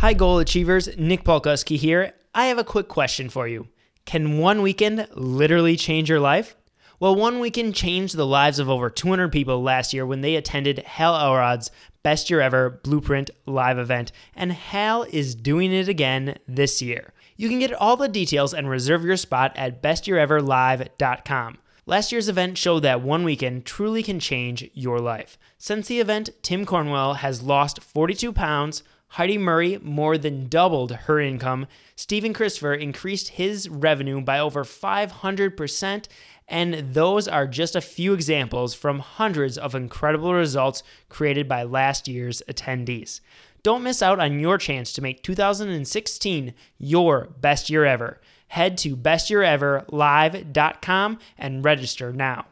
Hi, goal achievers. Nick Polkuski here. I have a quick question for you. Can one weekend literally change your life? Well, one weekend changed the lives of over 200 people last year when they attended Hal Elrod's Best Year Ever Blueprint live event, and Hal is doing it again this year. You can get all the details and reserve your spot at bestyeareverlive.com. Last year's event showed that one weekend truly can change your life. Since the event, Tim Cornwell has lost 42 pounds, Heidi Murray more than doubled her income, Stephen Christopher increased his revenue by over 500%, and those are just a few examples from hundreds of incredible results created by last year's attendees. Don't miss out on your chance to make 2016 your best year ever. Head to bestyeareverlive.com and register now.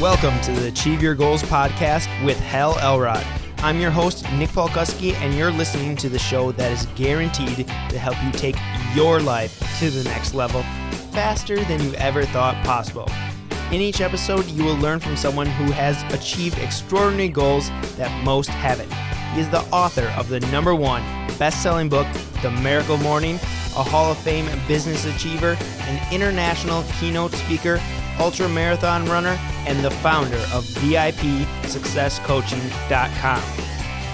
Welcome to the Achieve Your Goals podcast with Hal Elrod. I'm your host, Nick Polkuski, and you're listening to the show that is guaranteed to help you take your life to the next level faster than you ever thought possible. In each episode, you will learn from someone who has achieved extraordinary goals that most haven't. He is the author of the number one best selling book, The Miracle Morning, a Hall of Fame business achiever, an international keynote speaker, ultra marathon runner, and the founder of VIPSuccessCoaching.com,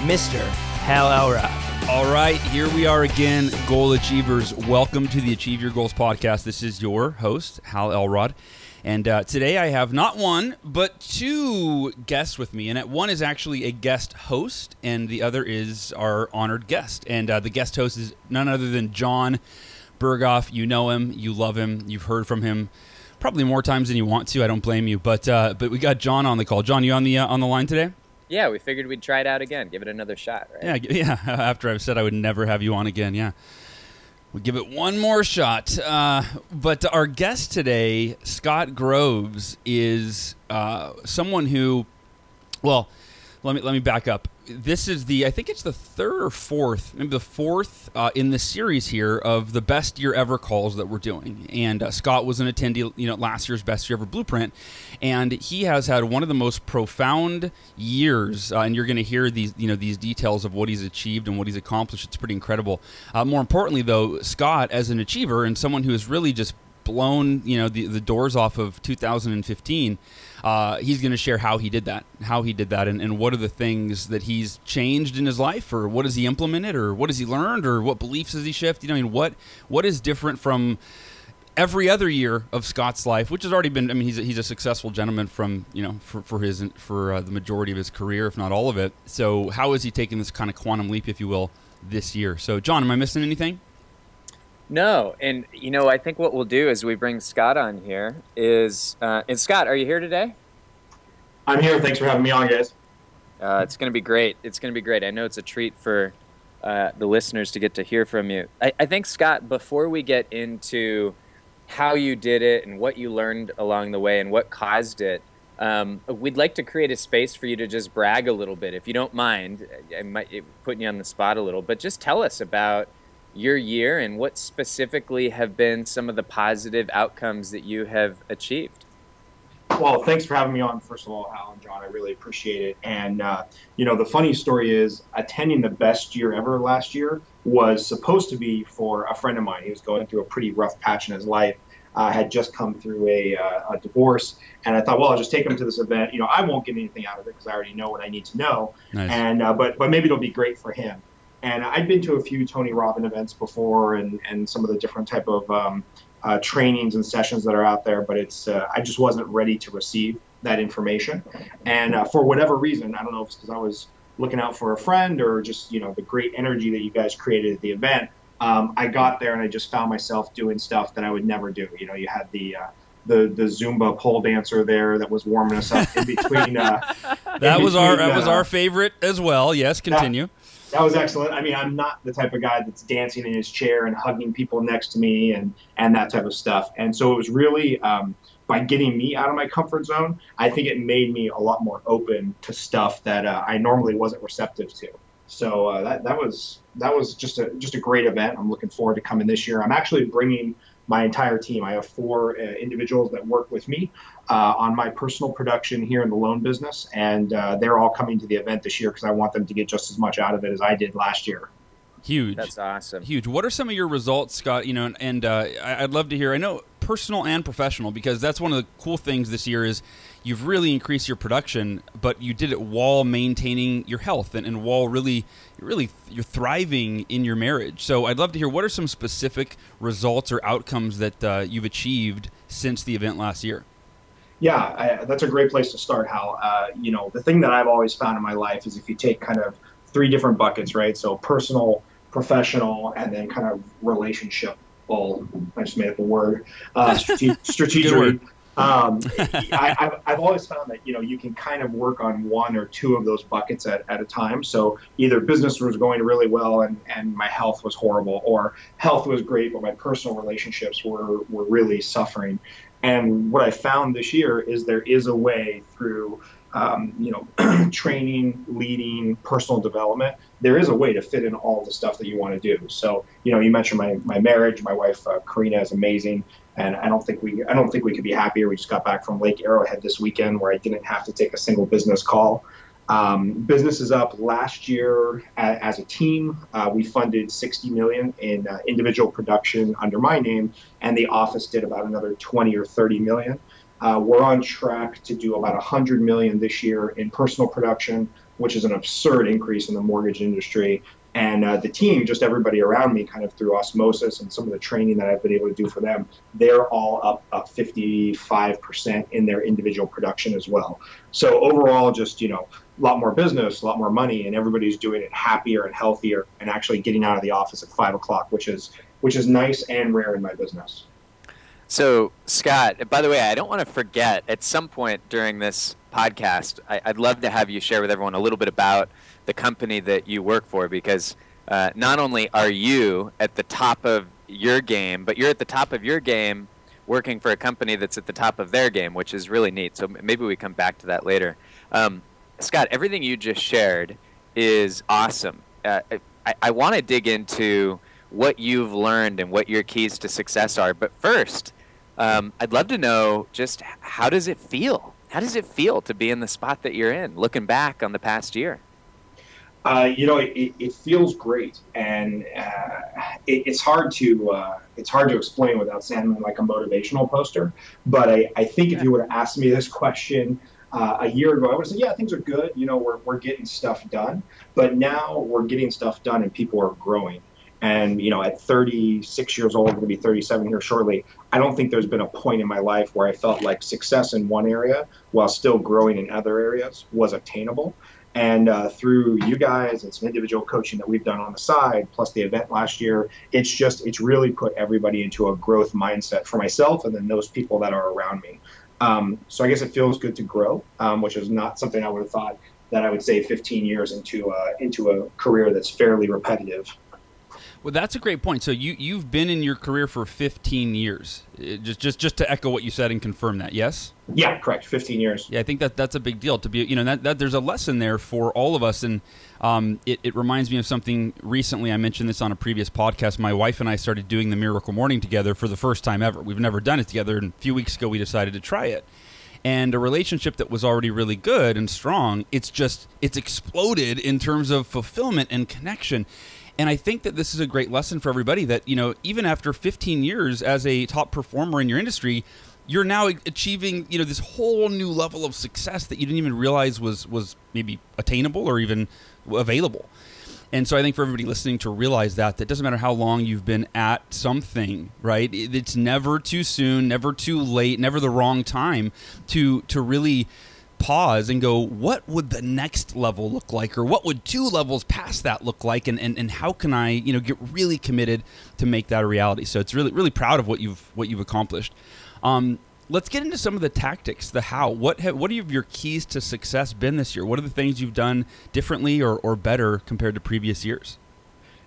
Mr. Hal Elrod. All right, here we are again, goal achievers. Welcome to the Achieve Your Goals podcast. This is your host, Hal Elrod. And uh, today I have not one, but two guests with me. And one is actually a guest host, and the other is our honored guest. And uh, the guest host is none other than Jon Berghoff. You know him, you love him, you've heard from him probably more times than you want to. I don't blame you. But uh, but we got Jon on the call. Jon, you on the uh, on the line today? Yeah, we figured we'd try it out again, give it another shot, right? Yeah, yeah. After I've said I would never have you on again, yeah. We'll give it one more shot. Uh, but our guest today, Scott Groves, is uh, someone who, well, let me let me back up this is the I think it's the third or fourth, maybe the fourth uh, in the series here of the best year ever calls that we're doing. And uh, Scott was an attendee, you know, last year's best year ever blueprint, and he has had one of the most profound years. Uh, and you're going to hear these, you know, these details of what he's achieved and what he's accomplished. It's pretty incredible. Uh, more importantly, though, Scott as an achiever and someone who has really just blown, you know, the the doors off of 2015 uh, he's going to share how he did that, how he did that, and, and what are the things that he's changed in his life, or what has he implemented, or what has he learned, or what beliefs has he shifted? You know, I mean, what what is different from every other year of Scott's life, which has already been. I mean, he's a, he's a successful gentleman from you know for, for his for uh, the majority of his career, if not all of it. So, how is he taking this kind of quantum leap, if you will, this year? So, Jon, am I missing anything? No, and you know, I think what we'll do is we bring Scott on here. Is uh, and Scott, are you here today? I'm here. Thanks for having me on, guys. Uh, it's going to be great. It's going to be great. I know it's a treat for uh, the listeners to get to hear from you. I, I think Scott, before we get into how you did it and what you learned along the way and what caused it, um, we'd like to create a space for you to just brag a little bit, if you don't mind. I might putting you on the spot a little, but just tell us about your year and what specifically have been some of the positive outcomes that you have achieved. Well, thanks for having me on, first of all, Hal and Jon. I really appreciate it. And, uh, you know, the funny story is attending the best year ever last year was supposed to be for a friend of mine. He was going through a pretty rough patch in his life. Uh, had just come through a, uh, a, divorce, and I thought, well, I'll just take him to this event. You know, I won't get anything out of it because I already know what I need to know. Nice. And uh, but but maybe it'll be great for him. And I'd been to a few Tony Robbins events before, and and some of the different type of um, uh, trainings and sessions that are out there, but it's uh, I just wasn't ready to receive that information. And uh, for whatever reason, I don't know if it's because I was looking out for a friend or just you know the great energy that you guys created at the event. Um, I got there and I just found myself doing stuff that I would never do. You know, you had the uh, the the Zumba pole dancer there that was warming us up in between. Uh, that in was between, our that was uh, our favorite as well. Yes, continue. That, that was excellent. I mean, I'm not the type of guy that's dancing in his chair and hugging people next to me and and that type of stuff. And so it was really um, by getting me out of my comfort zone. I think it made me a lot more open to stuff that uh, I normally wasn't receptive to. So uh, that that was that was just a just a great event. I'm looking forward to coming this year. I'm actually bringing my entire team. I have four uh, individuals that work with me uh, on my personal production here in the loan business, and uh, they're all coming to the event this year because I want them to get just as much out of it as I did last year. Huge. That's awesome. Huge. What are some of your results, Scott? You know, and, and uh, I'd love to hear. I know personal and professional because that's one of the cool things this year is you've really increased your production, but you did it while maintaining your health and, and while really, really you're thriving in your marriage. So I'd love to hear what are some specific results or outcomes that uh, you've achieved since the event last year. Yeah, I, that's a great place to start, Hal. Uh, you know, the thing that I've always found in my life is if you take kind of three different buckets, right? So personal, professional, and then kind of relationship. I just made up a word. Uh, strategic. Um, I, have I've always found that you know you can kind of work on one or two of those buckets at, at a time. So either business was going really well and, and my health was horrible, or health was great but my personal relationships were were really suffering. And what I found this year is there is a way through um, you know, training, leading, personal development, there is a way to fit in all the stuff that you want to do. So, you know, you mentioned my, my marriage. My wife uh, Karina is amazing, and I don't think we I don't think we could be happier. We just got back from Lake Arrowhead this weekend, where I didn't have to take a single business call. Um, business is up last year as a team. Uh, we funded 60 million in uh, individual production under my name, and the office did about another 20 or 30 million. Uh, we're on track to do about 100 million this year in personal production, which is an absurd increase in the mortgage industry. And uh, the team, just everybody around me, kind of through osmosis and some of the training that I've been able to do for them, they're all up up 55% in their individual production as well. So overall, just you know, a lot more business, a lot more money, and everybody's doing it happier and healthier, and actually getting out of the office at five o'clock, which is which is nice and rare in my business. So, Scott, by the way, I don't want to forget at some point during this podcast, I, would love to have you share with everyone a little bit about the company that you work for because uh, not only are you at the top of your game, but you're at the top of your game working for a company that's at the top of their game, which is really neat. So maybe we come back to that later. Um, Scott, everything you just shared is awesome. Uh, I, I want to dig into what you've learned and what your keys to success are. But first, um, I'd love to know just how does it feel? How does it feel to be in the spot that you're in, looking back on the past year? Uh, you know, it, it, feels great, and uh, it, it's hard to uh, it's hard to explain without sounding like a motivational poster. But I, I think if you would have asked me this question uh, a year ago, I would have said, "Yeah, things are good. You know, we're we're getting stuff done." But now we're getting stuff done, and people are growing. And you know, at 36 years old, going to be 37 here shortly. I don't think there's been a point in my life where I felt like success in one area while still growing in other areas was attainable. And uh, through you guys and some individual coaching that we've done on the side, plus the event last year, it's just it's really put everybody into a growth mindset for myself and then those people that are around me. Um, so I guess it feels good to grow, um, which is not something I would have thought that I would say 15 years into uh, into a career that's fairly repetitive. Well, that's a great point. So you you've been in your career for 15 years. Just just just to echo what you said and confirm that. Yes. Yeah, correct. 15 years. Yeah, I think that that's a big deal to be. You know that, that there's a lesson there for all of us, and um, it, it reminds me of something recently. I mentioned this on a previous podcast. My wife and I started doing the Miracle Morning together for the first time ever. We've never done it together, and a few weeks ago we decided to try it and a relationship that was already really good and strong it's just it's exploded in terms of fulfillment and connection and I think that this is a great lesson for everybody that, you know, even after 15 years as a top performer in your industry, you're now achieving, you know, this whole new level of success that you didn't even realize was was maybe attainable or even available. And so I think for everybody listening to realize that that doesn't matter how long you've been at something, right? It's never too soon, never too late, never the wrong time to to really pause and go, what would the next level look like? Or what would two levels past that look like? And, and, and how can I, you know, get really committed to make that a reality? So it's really, really proud of what you've, what you've accomplished. Um, let's get into some of the tactics, the how. What have, what have your keys to success been this year? What are the things you've done differently or, or better compared to previous years?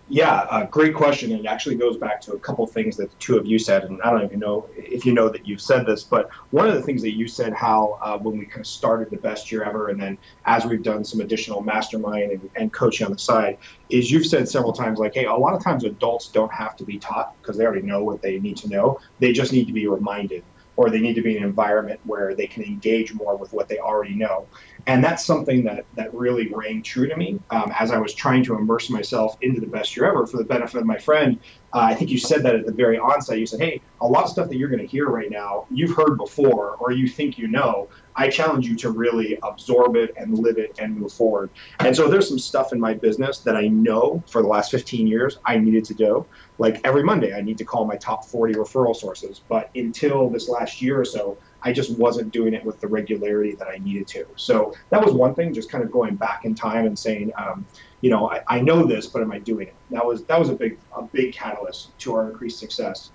Yeah, uh, great question. And it actually goes back to a couple things that the two of you said. And I don't even know if you know that you've said this, but one of the things that you said, Hal uh, when we kind of started the best year ever, and then as we've done some additional mastermind and, and coaching on the side, is you've said several times, like, hey, a lot of times adults don't have to be taught because they already know what they need to know. They just need to be reminded or they need to be in an environment where they can engage more with what they already know. And that's something that, that really rang true to me um, as I was trying to immerse myself into the best year ever for the benefit of my friend. Uh, I think you said that at the very onset. You said, hey, a lot of stuff that you're going to hear right now, you've heard before or you think you know. I challenge you to really absorb it and live it and move forward. And so there's some stuff in my business that I know for the last 15 years I needed to do. Like every Monday, I need to call my top 40 referral sources. But until this last year or so, I just wasn't doing it with the regularity that I needed to. So that was one thing, just kind of going back in time and saying, um, you know, I, I know this, but am I doing it? That was that was a big a big catalyst to our increased success.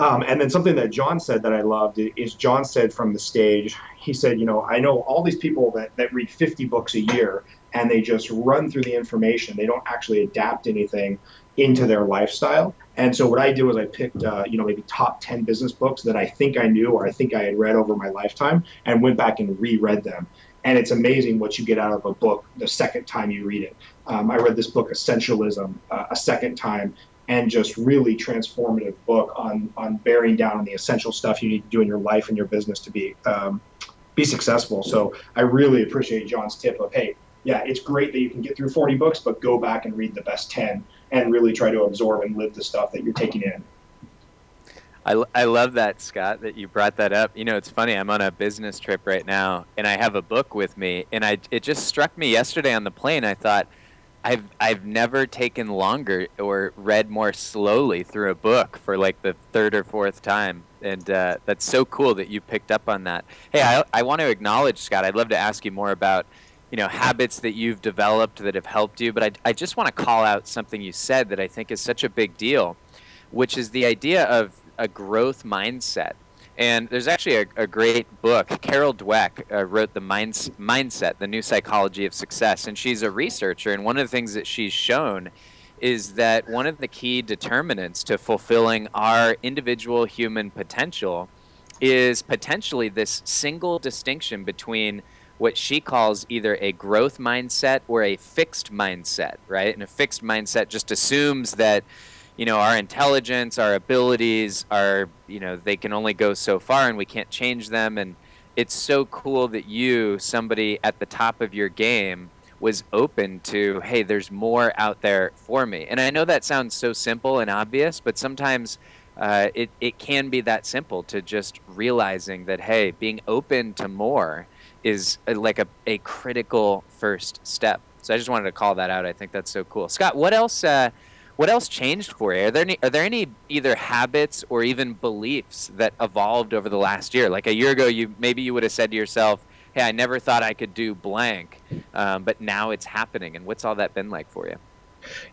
Um, and then something that Jon said that I loved is Jon said from the stage, he said, you know, I know all these people that, that read 50 books a year and they just run through the information. They don't actually adapt anything into their lifestyle. And so what I did was I picked, uh, you know, maybe top 10 business books that I think I knew or I think I had read over my lifetime and went back and reread them. And it's amazing what you get out of a book the second time you read it. Um, I read this book, Essentialism, uh, a second time, and just really transformative book on on bearing down on the essential stuff you need to do in your life and your business to be um, be successful. So I really appreciate Jon's tip of hey, yeah, it's great that you can get through 40 books, but go back and read the best 10 and really try to absorb and live the stuff that you're taking in. I, I love that, Scott, that you brought that up. You know, it's funny. I'm on a business trip right now, and I have a book with me, and I it just struck me yesterday on the plane. I thought, I've I've never taken longer or read more slowly through a book for like the third or fourth time, and uh, that's so cool that you picked up on that. Hey, I I want to acknowledge Scott. I'd love to ask you more about you know habits that you've developed that have helped you, but I I just want to call out something you said that I think is such a big deal, which is the idea of a growth mindset. And there's actually a, a great book. Carol Dweck uh, wrote the Minds- Mindset, the New Psychology of Success, and she's a researcher. And one of the things that she's shown is that one of the key determinants to fulfilling our individual human potential is potentially this single distinction between what she calls either a growth mindset or a fixed mindset, right? And a fixed mindset just assumes that you know our intelligence our abilities are you know they can only go so far and we can't change them. And it's so cool that you somebody at the top of your game was open to hey there's more out there for me. And i know that sounds so simple and obvious but sometimes uh, it, it can be that simple to just realizing that hey being open to more is a, like a, a critical first step. So i just wanted to call that out. I think that's so cool. Scott what else uh, what else changed for you? Are there any, are there any either habits or even beliefs that evolved over the last year? Like a year ago, you maybe you would have said to yourself, "Hey, I never thought I could do blank," um, but now it's happening. And what's all that been like for you?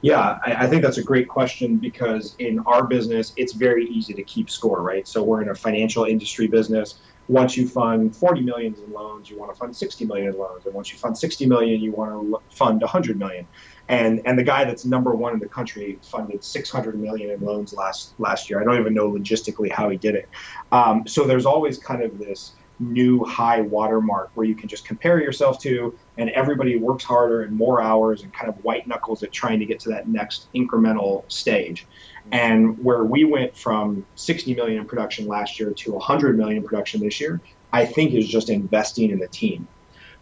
Yeah, I, I, think that's a great question because in our business, it's very easy to keep score, right? So we're in a financial industry business. Once you fund 40 million in loans, you want to fund 60 million in loans, and once you fund 60 million, you want to fund 100 million and and the guy that's number one in the country funded 600 million in loans last last year. I don't even know logistically how he did it. Um, so there's always kind of this new high watermark where you can just compare yourself to, and everybody works harder and more hours and kind of white knuckles at trying to get to that next incremental stage. And where we went from 60 million in production last year to 100 million in production this year, I think is just investing in the team.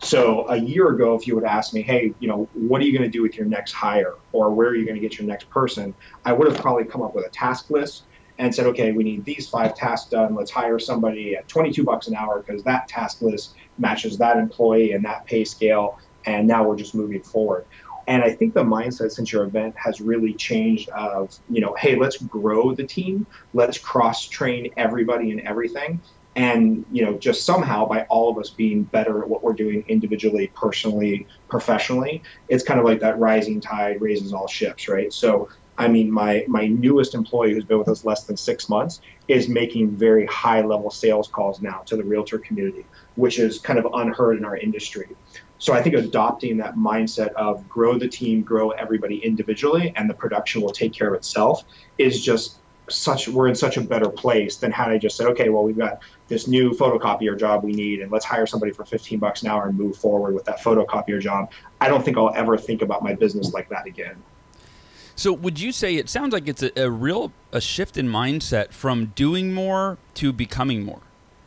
So a year ago, if you would ask me, hey, you know, what are you going to do with your next hire, or where are you going to get your next person, I would have probably come up with a task list and said, okay, we need these five tasks done. Let's hire somebody at 22 bucks an hour because that task list matches that employee and that pay scale. And now we're just moving forward. And I think the mindset since your event has really changed of, you know, hey, let's grow the team. Let's cross train everybody and everything and you know just somehow by all of us being better at what we're doing individually personally professionally it's kind of like that rising tide raises all ships right? So i mean my my newest employee who's been with us less than six months is making very high level sales calls now to the realtor community which is kind of unheard in our industry. So I think adopting that mindset of grow the team, grow everybody individually, and the production will take care of itself is just such we're in such a better place than had I just said, okay, well we've got this new photocopier job we need and let's hire somebody for 15 bucks an hour and move forward with that photocopier job. I don't think I'll ever think about my business like that again. So would you say it sounds like it's a, a real a shift in mindset from doing more to becoming more?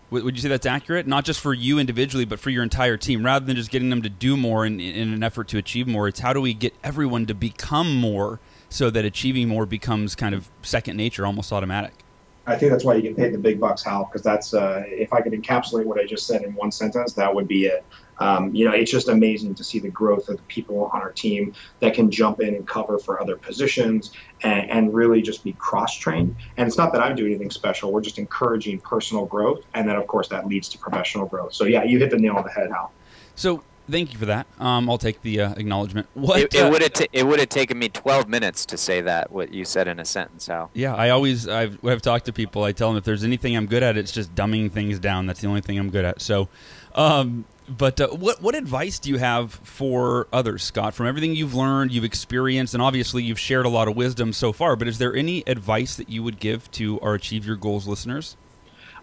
Would you say that's accurate? Not just for you individually, but for your entire team. Rather than just getting them to do more in, in an effort to achieve more, it's how do we get everyone to become more so that achieving more becomes kind of second nature, almost automatic. I think that's why you get paid the big bucks, Hal, because that's uh, if I could encapsulate what I just said in one sentence, that would be it. Um, you know, it's just amazing to see the growth of the people on our team that can jump in and cover for other positions and, and really just be cross trained. And it's not that I'm doing anything special; we're just encouraging personal growth, and then of course that leads to professional growth. So yeah, you hit the nail on the head, Hal. So Thank you for that. Um, I'll take the uh, acknowledgement. What it, it uh, would have t- it would have taken me 12 minutes to say that what you said in a sentence, Hal. Yeah, I always I've, I've talked to people. I tell them if there's anything I'm good at, it's just dumbing things down. That's the only thing I'm good at. So, um, but uh, what what advice do you have for others, Scott? From everything you've learned, you've experienced, and obviously you've shared a lot of wisdom so far. But is there any advice that you would give to our Achieve Your Goals listeners?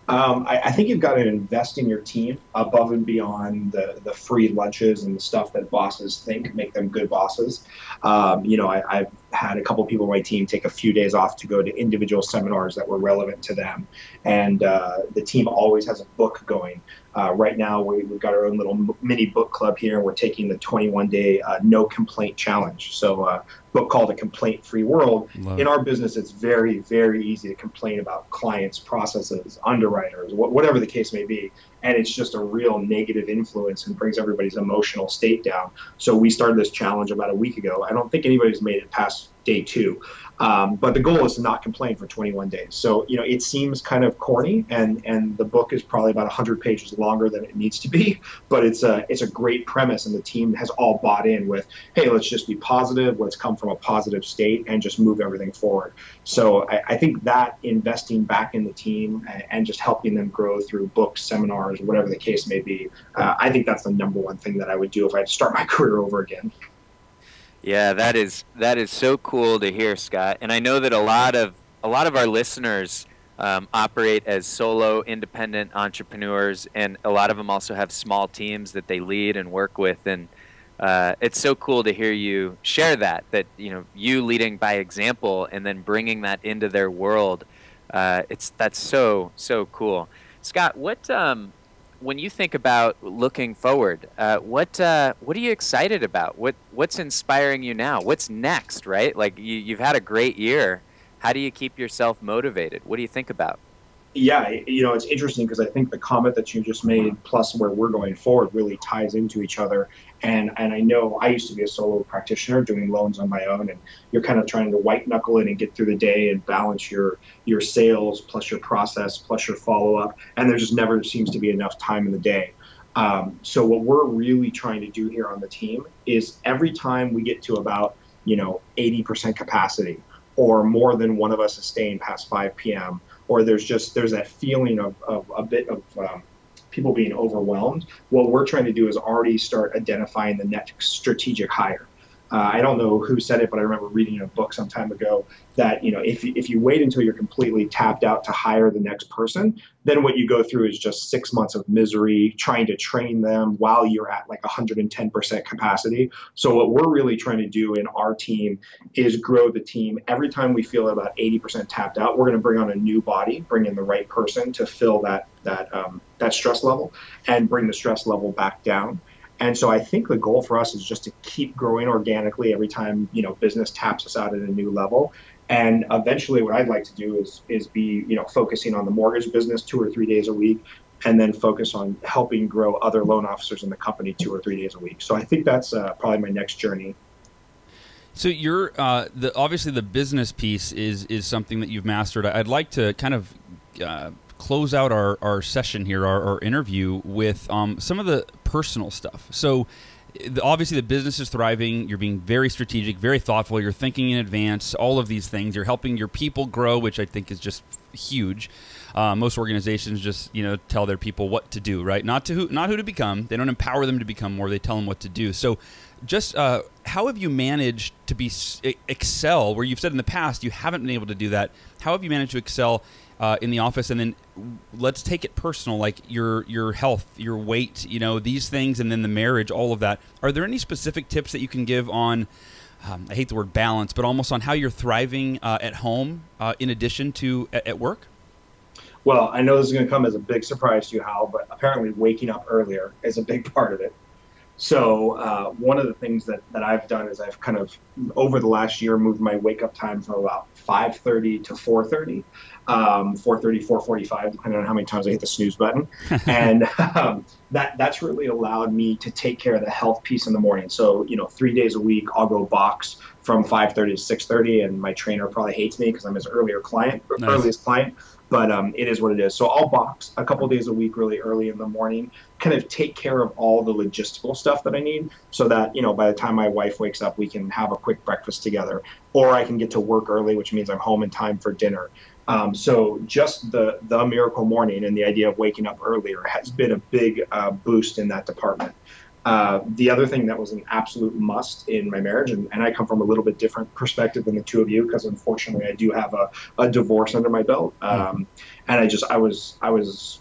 Um, I, I, think you've got to invest in your team above and beyond the, the free lunches and the stuff that bosses think make them good bosses. Um, you know, I, have had a couple people on my team take a few days off to go to individual seminars that were relevant to them. And uh, the team always has a book going. Uh, right now, we, have got our own little mini book club here, and we're taking the 21 day uh, no complaint challenge. So, uh, book called A Complaint Free World. Love In our business, it's very, very easy to complain about clients, processes, underwriters, wh- whatever the case may be. And it's just a real negative influence and brings everybody's emotional state down. So, we started this challenge about a week ago. I don't think anybody's made it past day two. Um, but the goal is to not complain for 21 days. So, you know, it seems kind of corny, and and the book is probably about 100 pages longer than it needs to be. But it's a it's a great premise, and the team has all bought in with, hey, let's just be positive, let's come from a positive state, and just move everything forward. So, I, I think that investing back in the team and, and, just helping them grow through books, seminars, whatever the case may be, uh, I think that's the number one thing that I would do if I had to start my career over again. Yeah, that is that is so cool to hear, Scott. And I know that a lot of a lot of our listeners um, operate as solo independent entrepreneurs, and a lot of them also have small teams that they lead and work with. And uh, it's so cool to hear you share that. That you know you leading by example and then bringing that into their world. Uh, it's that's so so cool. Scott, what um, when you think about looking forward, uh, what uh, what are you excited about? What what's inspiring you now? What's next? Right, like you, you've had a great year. How do you keep yourself motivated? What do you think about? Yeah, you know, it's interesting because I think the comment that you just made, plus where we're going forward, really ties into each other. And and I know I used to be a solo practitioner doing loans on my own, and you're kind of trying to white knuckle it and get through the day and balance your your sales plus your process plus your follow up, and there just never seems to be enough time in the day. Um, so what we're really trying to do here on the team is every time we get to about you know 80% capacity or more than one of us is staying past 5 p.m or there's just there's that feeling of, of a bit of um, people being overwhelmed what we're trying to do is already start identifying the next strategic hire uh, I don't know who said it, but I remember reading a book some time ago that you know if if you wait until you're completely tapped out to hire the next person, then what you go through is just six months of misery trying to train them while you're at like 110% capacity. So what we're really trying to do in our team is grow the team. Every time we feel about 80% tapped out, we're going to bring on a new body, bring in the right person to fill that that um, that stress level, and bring the stress level back down. And so I think the goal for us is just to keep growing organically every time you know business taps us out at a new level. And eventually, what I'd like to do is is be you know focusing on the mortgage business two or three days a week, and then focus on helping grow other loan officers in the company two or three days a week. So I think that's uh, probably my next journey. So you're uh, the obviously the business piece is is something that you've mastered. I'd like to kind of uh, close out our, our session here, our, our interview, with um, some of the personal stuff. So, obviously the business is thriving. You're being very strategic, very thoughtful. You're thinking in advance. All of these things. You're helping your people grow, which I think is just huge. Uh, most organizations just you know tell their people what to do, right? Not to who, not who to become. They don't empower them to become more. They tell them what to do. So, just uh, how have you managed to be excel where you've said in the past you haven't been able to do that? How have you managed to excel uh, in the office? And then let's take it personal, like your your health, your weight, you know these things, and then the marriage, all of that. Are there any specific tips that you can give on? Um, I hate the word balance, but almost on how you're thriving uh, at home uh, in addition to at, at work. Well, I know this is going to come as a big surprise to you, Hal, but apparently waking up earlier is a big part of it. So uh, one of the things that, that I've done is I've kind of over the last year moved my wake up time from about 5:30 to 4:30, um, 4:30, 4:45, depending on how many times I hit the snooze button, and um, that that's really allowed me to take care of the health piece in the morning. So you know, three days a week I'll go box from 5:30 to 6:30, and my trainer probably hates me because I'm his earlier client, nice. earliest client but um, it is what it is. So I'll box a couple days a week, really early in the morning, kind of take care of all the logistical stuff that I need, so that you know by the time my wife wakes up, we can have a quick breakfast together, or I can get to work early, which means I'm home in time for dinner. Um, so just the the miracle morning and the idea of waking up earlier has been a big uh, boost in that department. Uh, the other thing that was an absolute must in my marriage, and, and, I come from a little bit different perspective than the two of you, because unfortunately I do have a, a divorce under my belt, hmm. um, and I just I was I was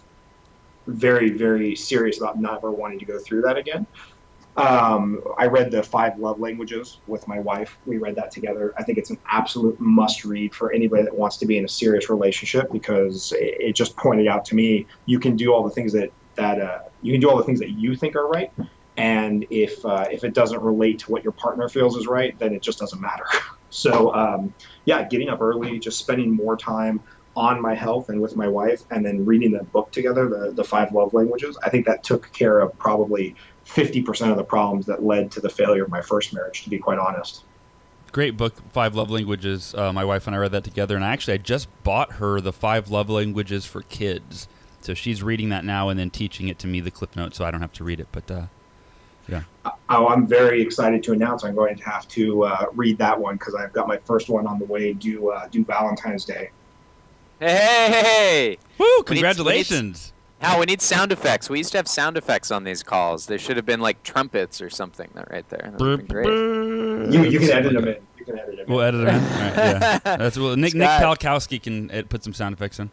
very very serious about never wanting to go through that again. Um, I read the five love languages with my wife. We read that together. I think it's an absolute must read for anybody that wants to be in a serious relationship because it, it just pointed out to me you can do all the things that that uh, you can do all the things that you think are right, and if uh, if it doesn't relate to what your partner feels is right, then it just doesn't matter. so um, yeah, getting up early, just spending more time on my health and with my wife, and then reading the book together, the the five love languages. I think that took care of probably fifty percent of the problems that led to the failure of my first marriage. To be quite honest. Great book, Five Love Languages. Uh, my wife and I read that together, and actually, I just bought her the Five Love Languages for Kids. So she's reading that now and then teaching it to me, the clip notes, so I don't have to read it. But uh, yeah. Oh, I'm very excited to announce I'm going to have to uh, read that one because I've got my first one on the way due uh, due Valentine's Day. Hey, hey, hey! Woo! Congratulations. Now we need sound effects. We used to have sound effects on these calls. There should have been like trumpets or something right there. That would great. You, you can edit them in. You can edit them. We'll edit them in. Right, yeah. That's well. Nick Nick Palkowski can put some sound effects in.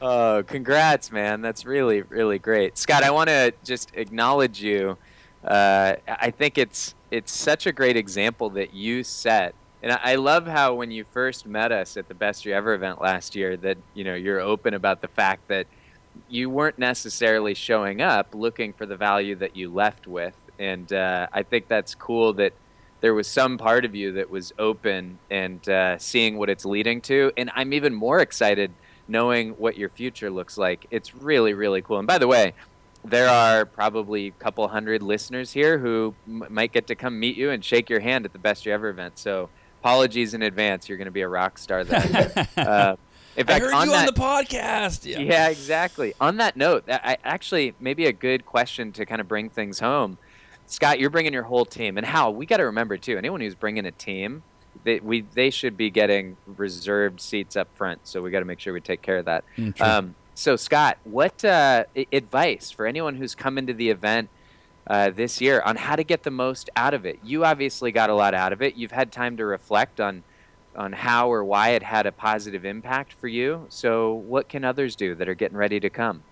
Oh, congrats, man! That's really really great, Scott. I want to just acknowledge you uh, I think it's it's such a great example that you set. And I love how when you first met us at the Best Year Ever event last year, that you know you're open about the fact that you weren't necessarily showing up looking for the value that you left with. And uh, I think that's cool that there was some part of you that was open and uh, seeing what it's leading to. And I'm even more excited knowing what your future looks like. It's really, really cool. And by the way, there are probably a couple hundred listeners here who m- might get to come meet you and shake your hand at the Best Year Ever event. So apologies in advance. You're going to be a rock star there. uh, in fact, I heard on you that, on the podcast. Yeah. yeah, exactly. On that note, I actually maybe a good question to kind of bring things home. Scott, you're bringing your whole team, and Hal we got to remember too. Anyone who's bringing a team, they we they should be getting reserved seats up front. So we got to make sure we take care of that. Mm, um, so, Scott, what uh, advice for anyone who's come into the event uh, this year on how to get the most out of it? You obviously got a lot out of it. You've had time to reflect on on how or why it had a positive impact for you. So, what can others do that are getting ready to come?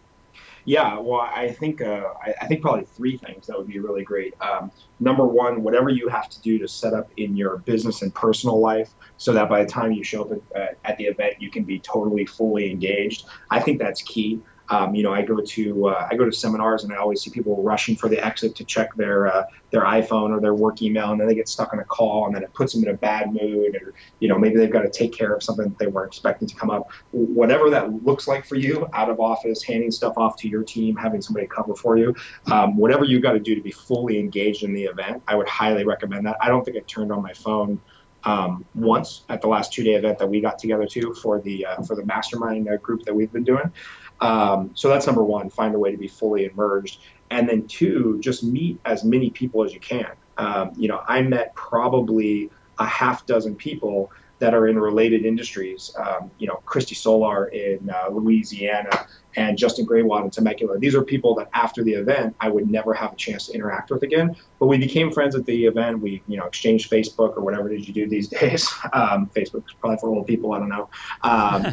Yeah, well, I think uh, I, I, think probably three things that would be really great. Um, number one, whatever you have to do to set up in your business and personal life, so that by the time you show up at, at the event, you can be totally fully engaged. I think that's key. Um, you know, I go to uh, I go to seminars and I always see people rushing for the exit to check their uh, their iPhone or their work email, and then they get stuck on a call, and then it puts them in a bad mood, or you know, maybe they've got to take care of something that they weren't expecting to come up. Whatever that looks like for you, out of office, handing stuff off to your team, having somebody cover for you, um, whatever you've got to do to be fully engaged in the event, I would highly recommend that. I don't think I turned on my phone um, once at the last two day event that we got together to for the uh, for the mastermind uh, group that we've been doing. Um, so that's number one. Find a way to be fully immersed. and then two, just meet as many people as you can. Um, you know, I met probably a half dozen people that are in related industries. Um, you know, Christy Solar in uh, Louisiana and Justin Graywad in Temecula. These are people that after the event I would never have a chance to interact with again. But we became friends at the event. We, you know, exchanged Facebook or whatever did you do these days. Um, Facebook is probably for old people. I don't know. Um,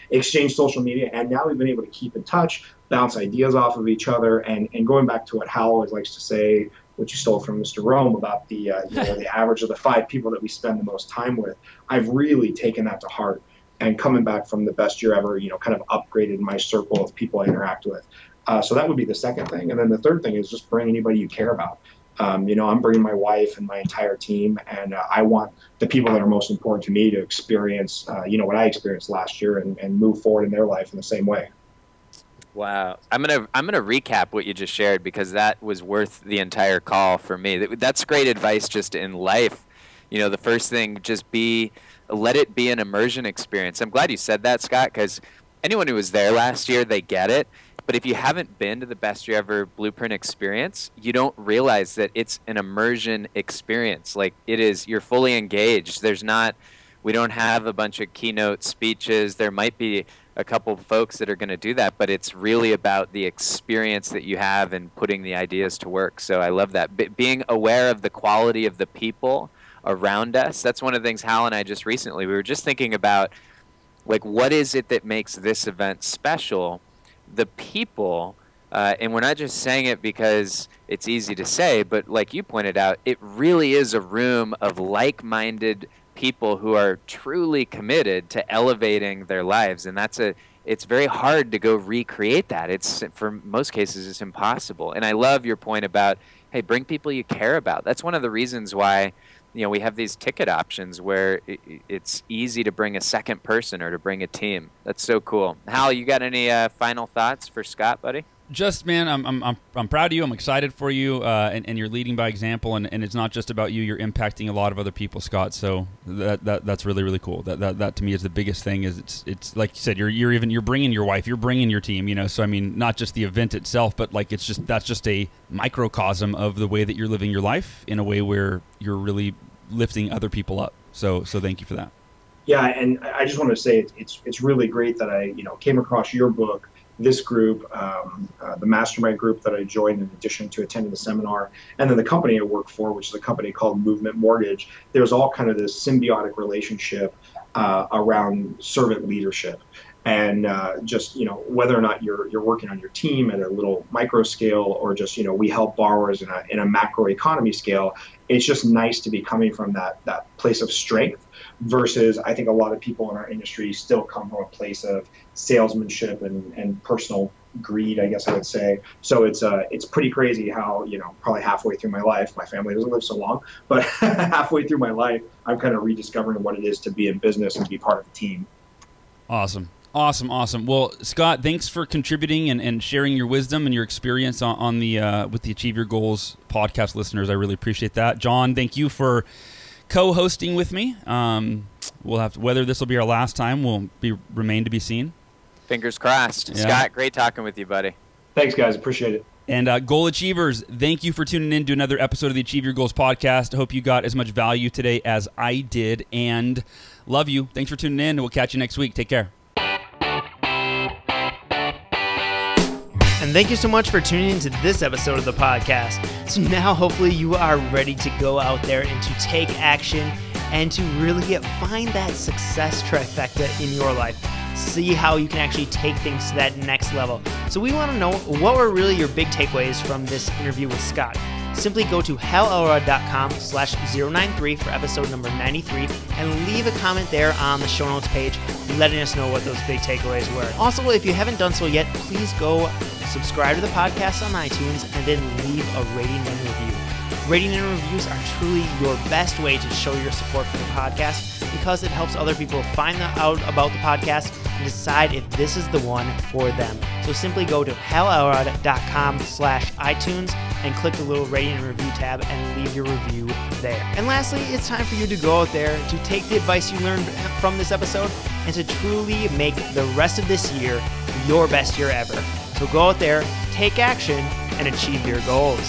exchange social media, and now we've been able to keep in touch, bounce ideas off of each other, and and going back to what Hal always likes to say which you stole from Mr. Rohn about the uh, you know the average of the five people that we spend the most time with. I've really taken that to heart, and coming back from the best year ever, you know, kind of upgraded my circle of people I interact with. Uh, so that would be the second thing, and then the third thing is just bring anybody you care about. Um, you know, I'm bringing my wife and my entire team, and uh, I want the people that are most important to me to experience, uh, you know, what I experienced last year and, and move forward in their life in the same way. Wow, I'm gonna I'm gonna recap what you just shared because that was worth the entire call for me. That's great advice just in life. You know, the first thing just be let it be an immersion experience. I'm glad you said that, Scott, because anyone who was there last year, they get it. But if you haven't been to the best year ever blueprint experience, you don't realize that it's an immersion experience. Like it is, you're fully engaged. There's not, we don't have a bunch of keynote speeches. There might be a couple folks that are going to do that, but it's really about the experience that you have and putting the ideas to work. So I love that. Being aware of the quality of the people around us. That's one of the things Hal and I just recently, we were just thinking about like, what is it that makes this event special? The people. Uh, and we're not just saying it because it's easy to say, but like you pointed out, it really is a room of like minded people who are truly committed to elevating their lives and that's a it's very hard to go recreate that. It's for most cases it's impossible. And i love your point about hey bring people you care about. That's one of the reasons why you know we have these ticket options where it's easy to bring a second person or to bring a team. That's so cool. Hal you got any uh, final thoughts for scott buddy just man, I'm, I'm, I'm, I'm proud of you. I'm excited for you, uh, and, and you're leading by example. And, and it's not just about you; you're impacting a lot of other people, Scott. So that, that that's really really cool. That, that that to me is the biggest thing. Is it's it's like you said, you're you're even you're bringing your wife, you're bringing your team. You know, so I mean, not just the event itself, but like it's just that's just a microcosm of the way that you're living your life in a way where you're really lifting other people up. So so thank you for that. Yeah, and I just want to say it's it's, it's really great that I you know came across your book this group, um, uh, the mastermind group that I joined in addition to attending the seminar, and then the company I work for, which is a company called Movement Mortgage, there's all kind of this symbiotic relationship uh, around servant leadership. And uh, just you know whether or not you're you're working on your team at a little micro scale or just you know we help borrowers in a in a macro economy scale, it's just nice to be coming from that that place of strength versus I think a lot of people in our industry still come from a place of salesmanship and, and personal greed, I guess I would say. So it's uh, it's pretty crazy how you know probably halfway through my life, my family doesn't live so long, but halfway through my life, I'm kind of rediscovering what it is to be in business and be part of a team. Awesome. Awesome, awesome. Well, Scott, thanks for contributing and, and sharing your wisdom and your experience on, on the uh, with the Achieve Your Goals podcast listeners. I really appreciate that. Jon, thank you for co-hosting with me. Um, we'll have to, whether this will be our last time will be remain to be seen. Fingers crossed. Yeah. Scott, great talking with you, buddy. Thanks, guys. Appreciate it. And uh, goal achievers, thank you for tuning in to another episode of the Achieve Your Goals podcast. I hope you got as much value today as I did, and love you. Thanks for tuning in. We'll catch you next week. Take care. And thank you so much for tuning into this episode of the podcast. So now, hopefully, you are ready to go out there and to take action and to really find that success trifecta in your life. See how you can actually take things to that next level. So, we want to know what were really your big takeaways from this interview with Scott simply go to halelrod.com slash 093 for episode number 93 and leave a comment there on the show notes page letting us know what those big takeaways were. Also, if you haven't done so yet, please go subscribe to the podcast on iTunes and then leave a rating and review. Rating and reviews are truly your best way to show your support for the podcast because it helps other people find out about the podcast and decide if this is the one for them. So simply go to halelrod.com slash iTunes and click the little rating and review tab and leave your review there. And lastly, it's time for you to go out there to take the advice you learned from this episode and to truly make the rest of this year your best year ever. So go out there, take action, and achieve your goals.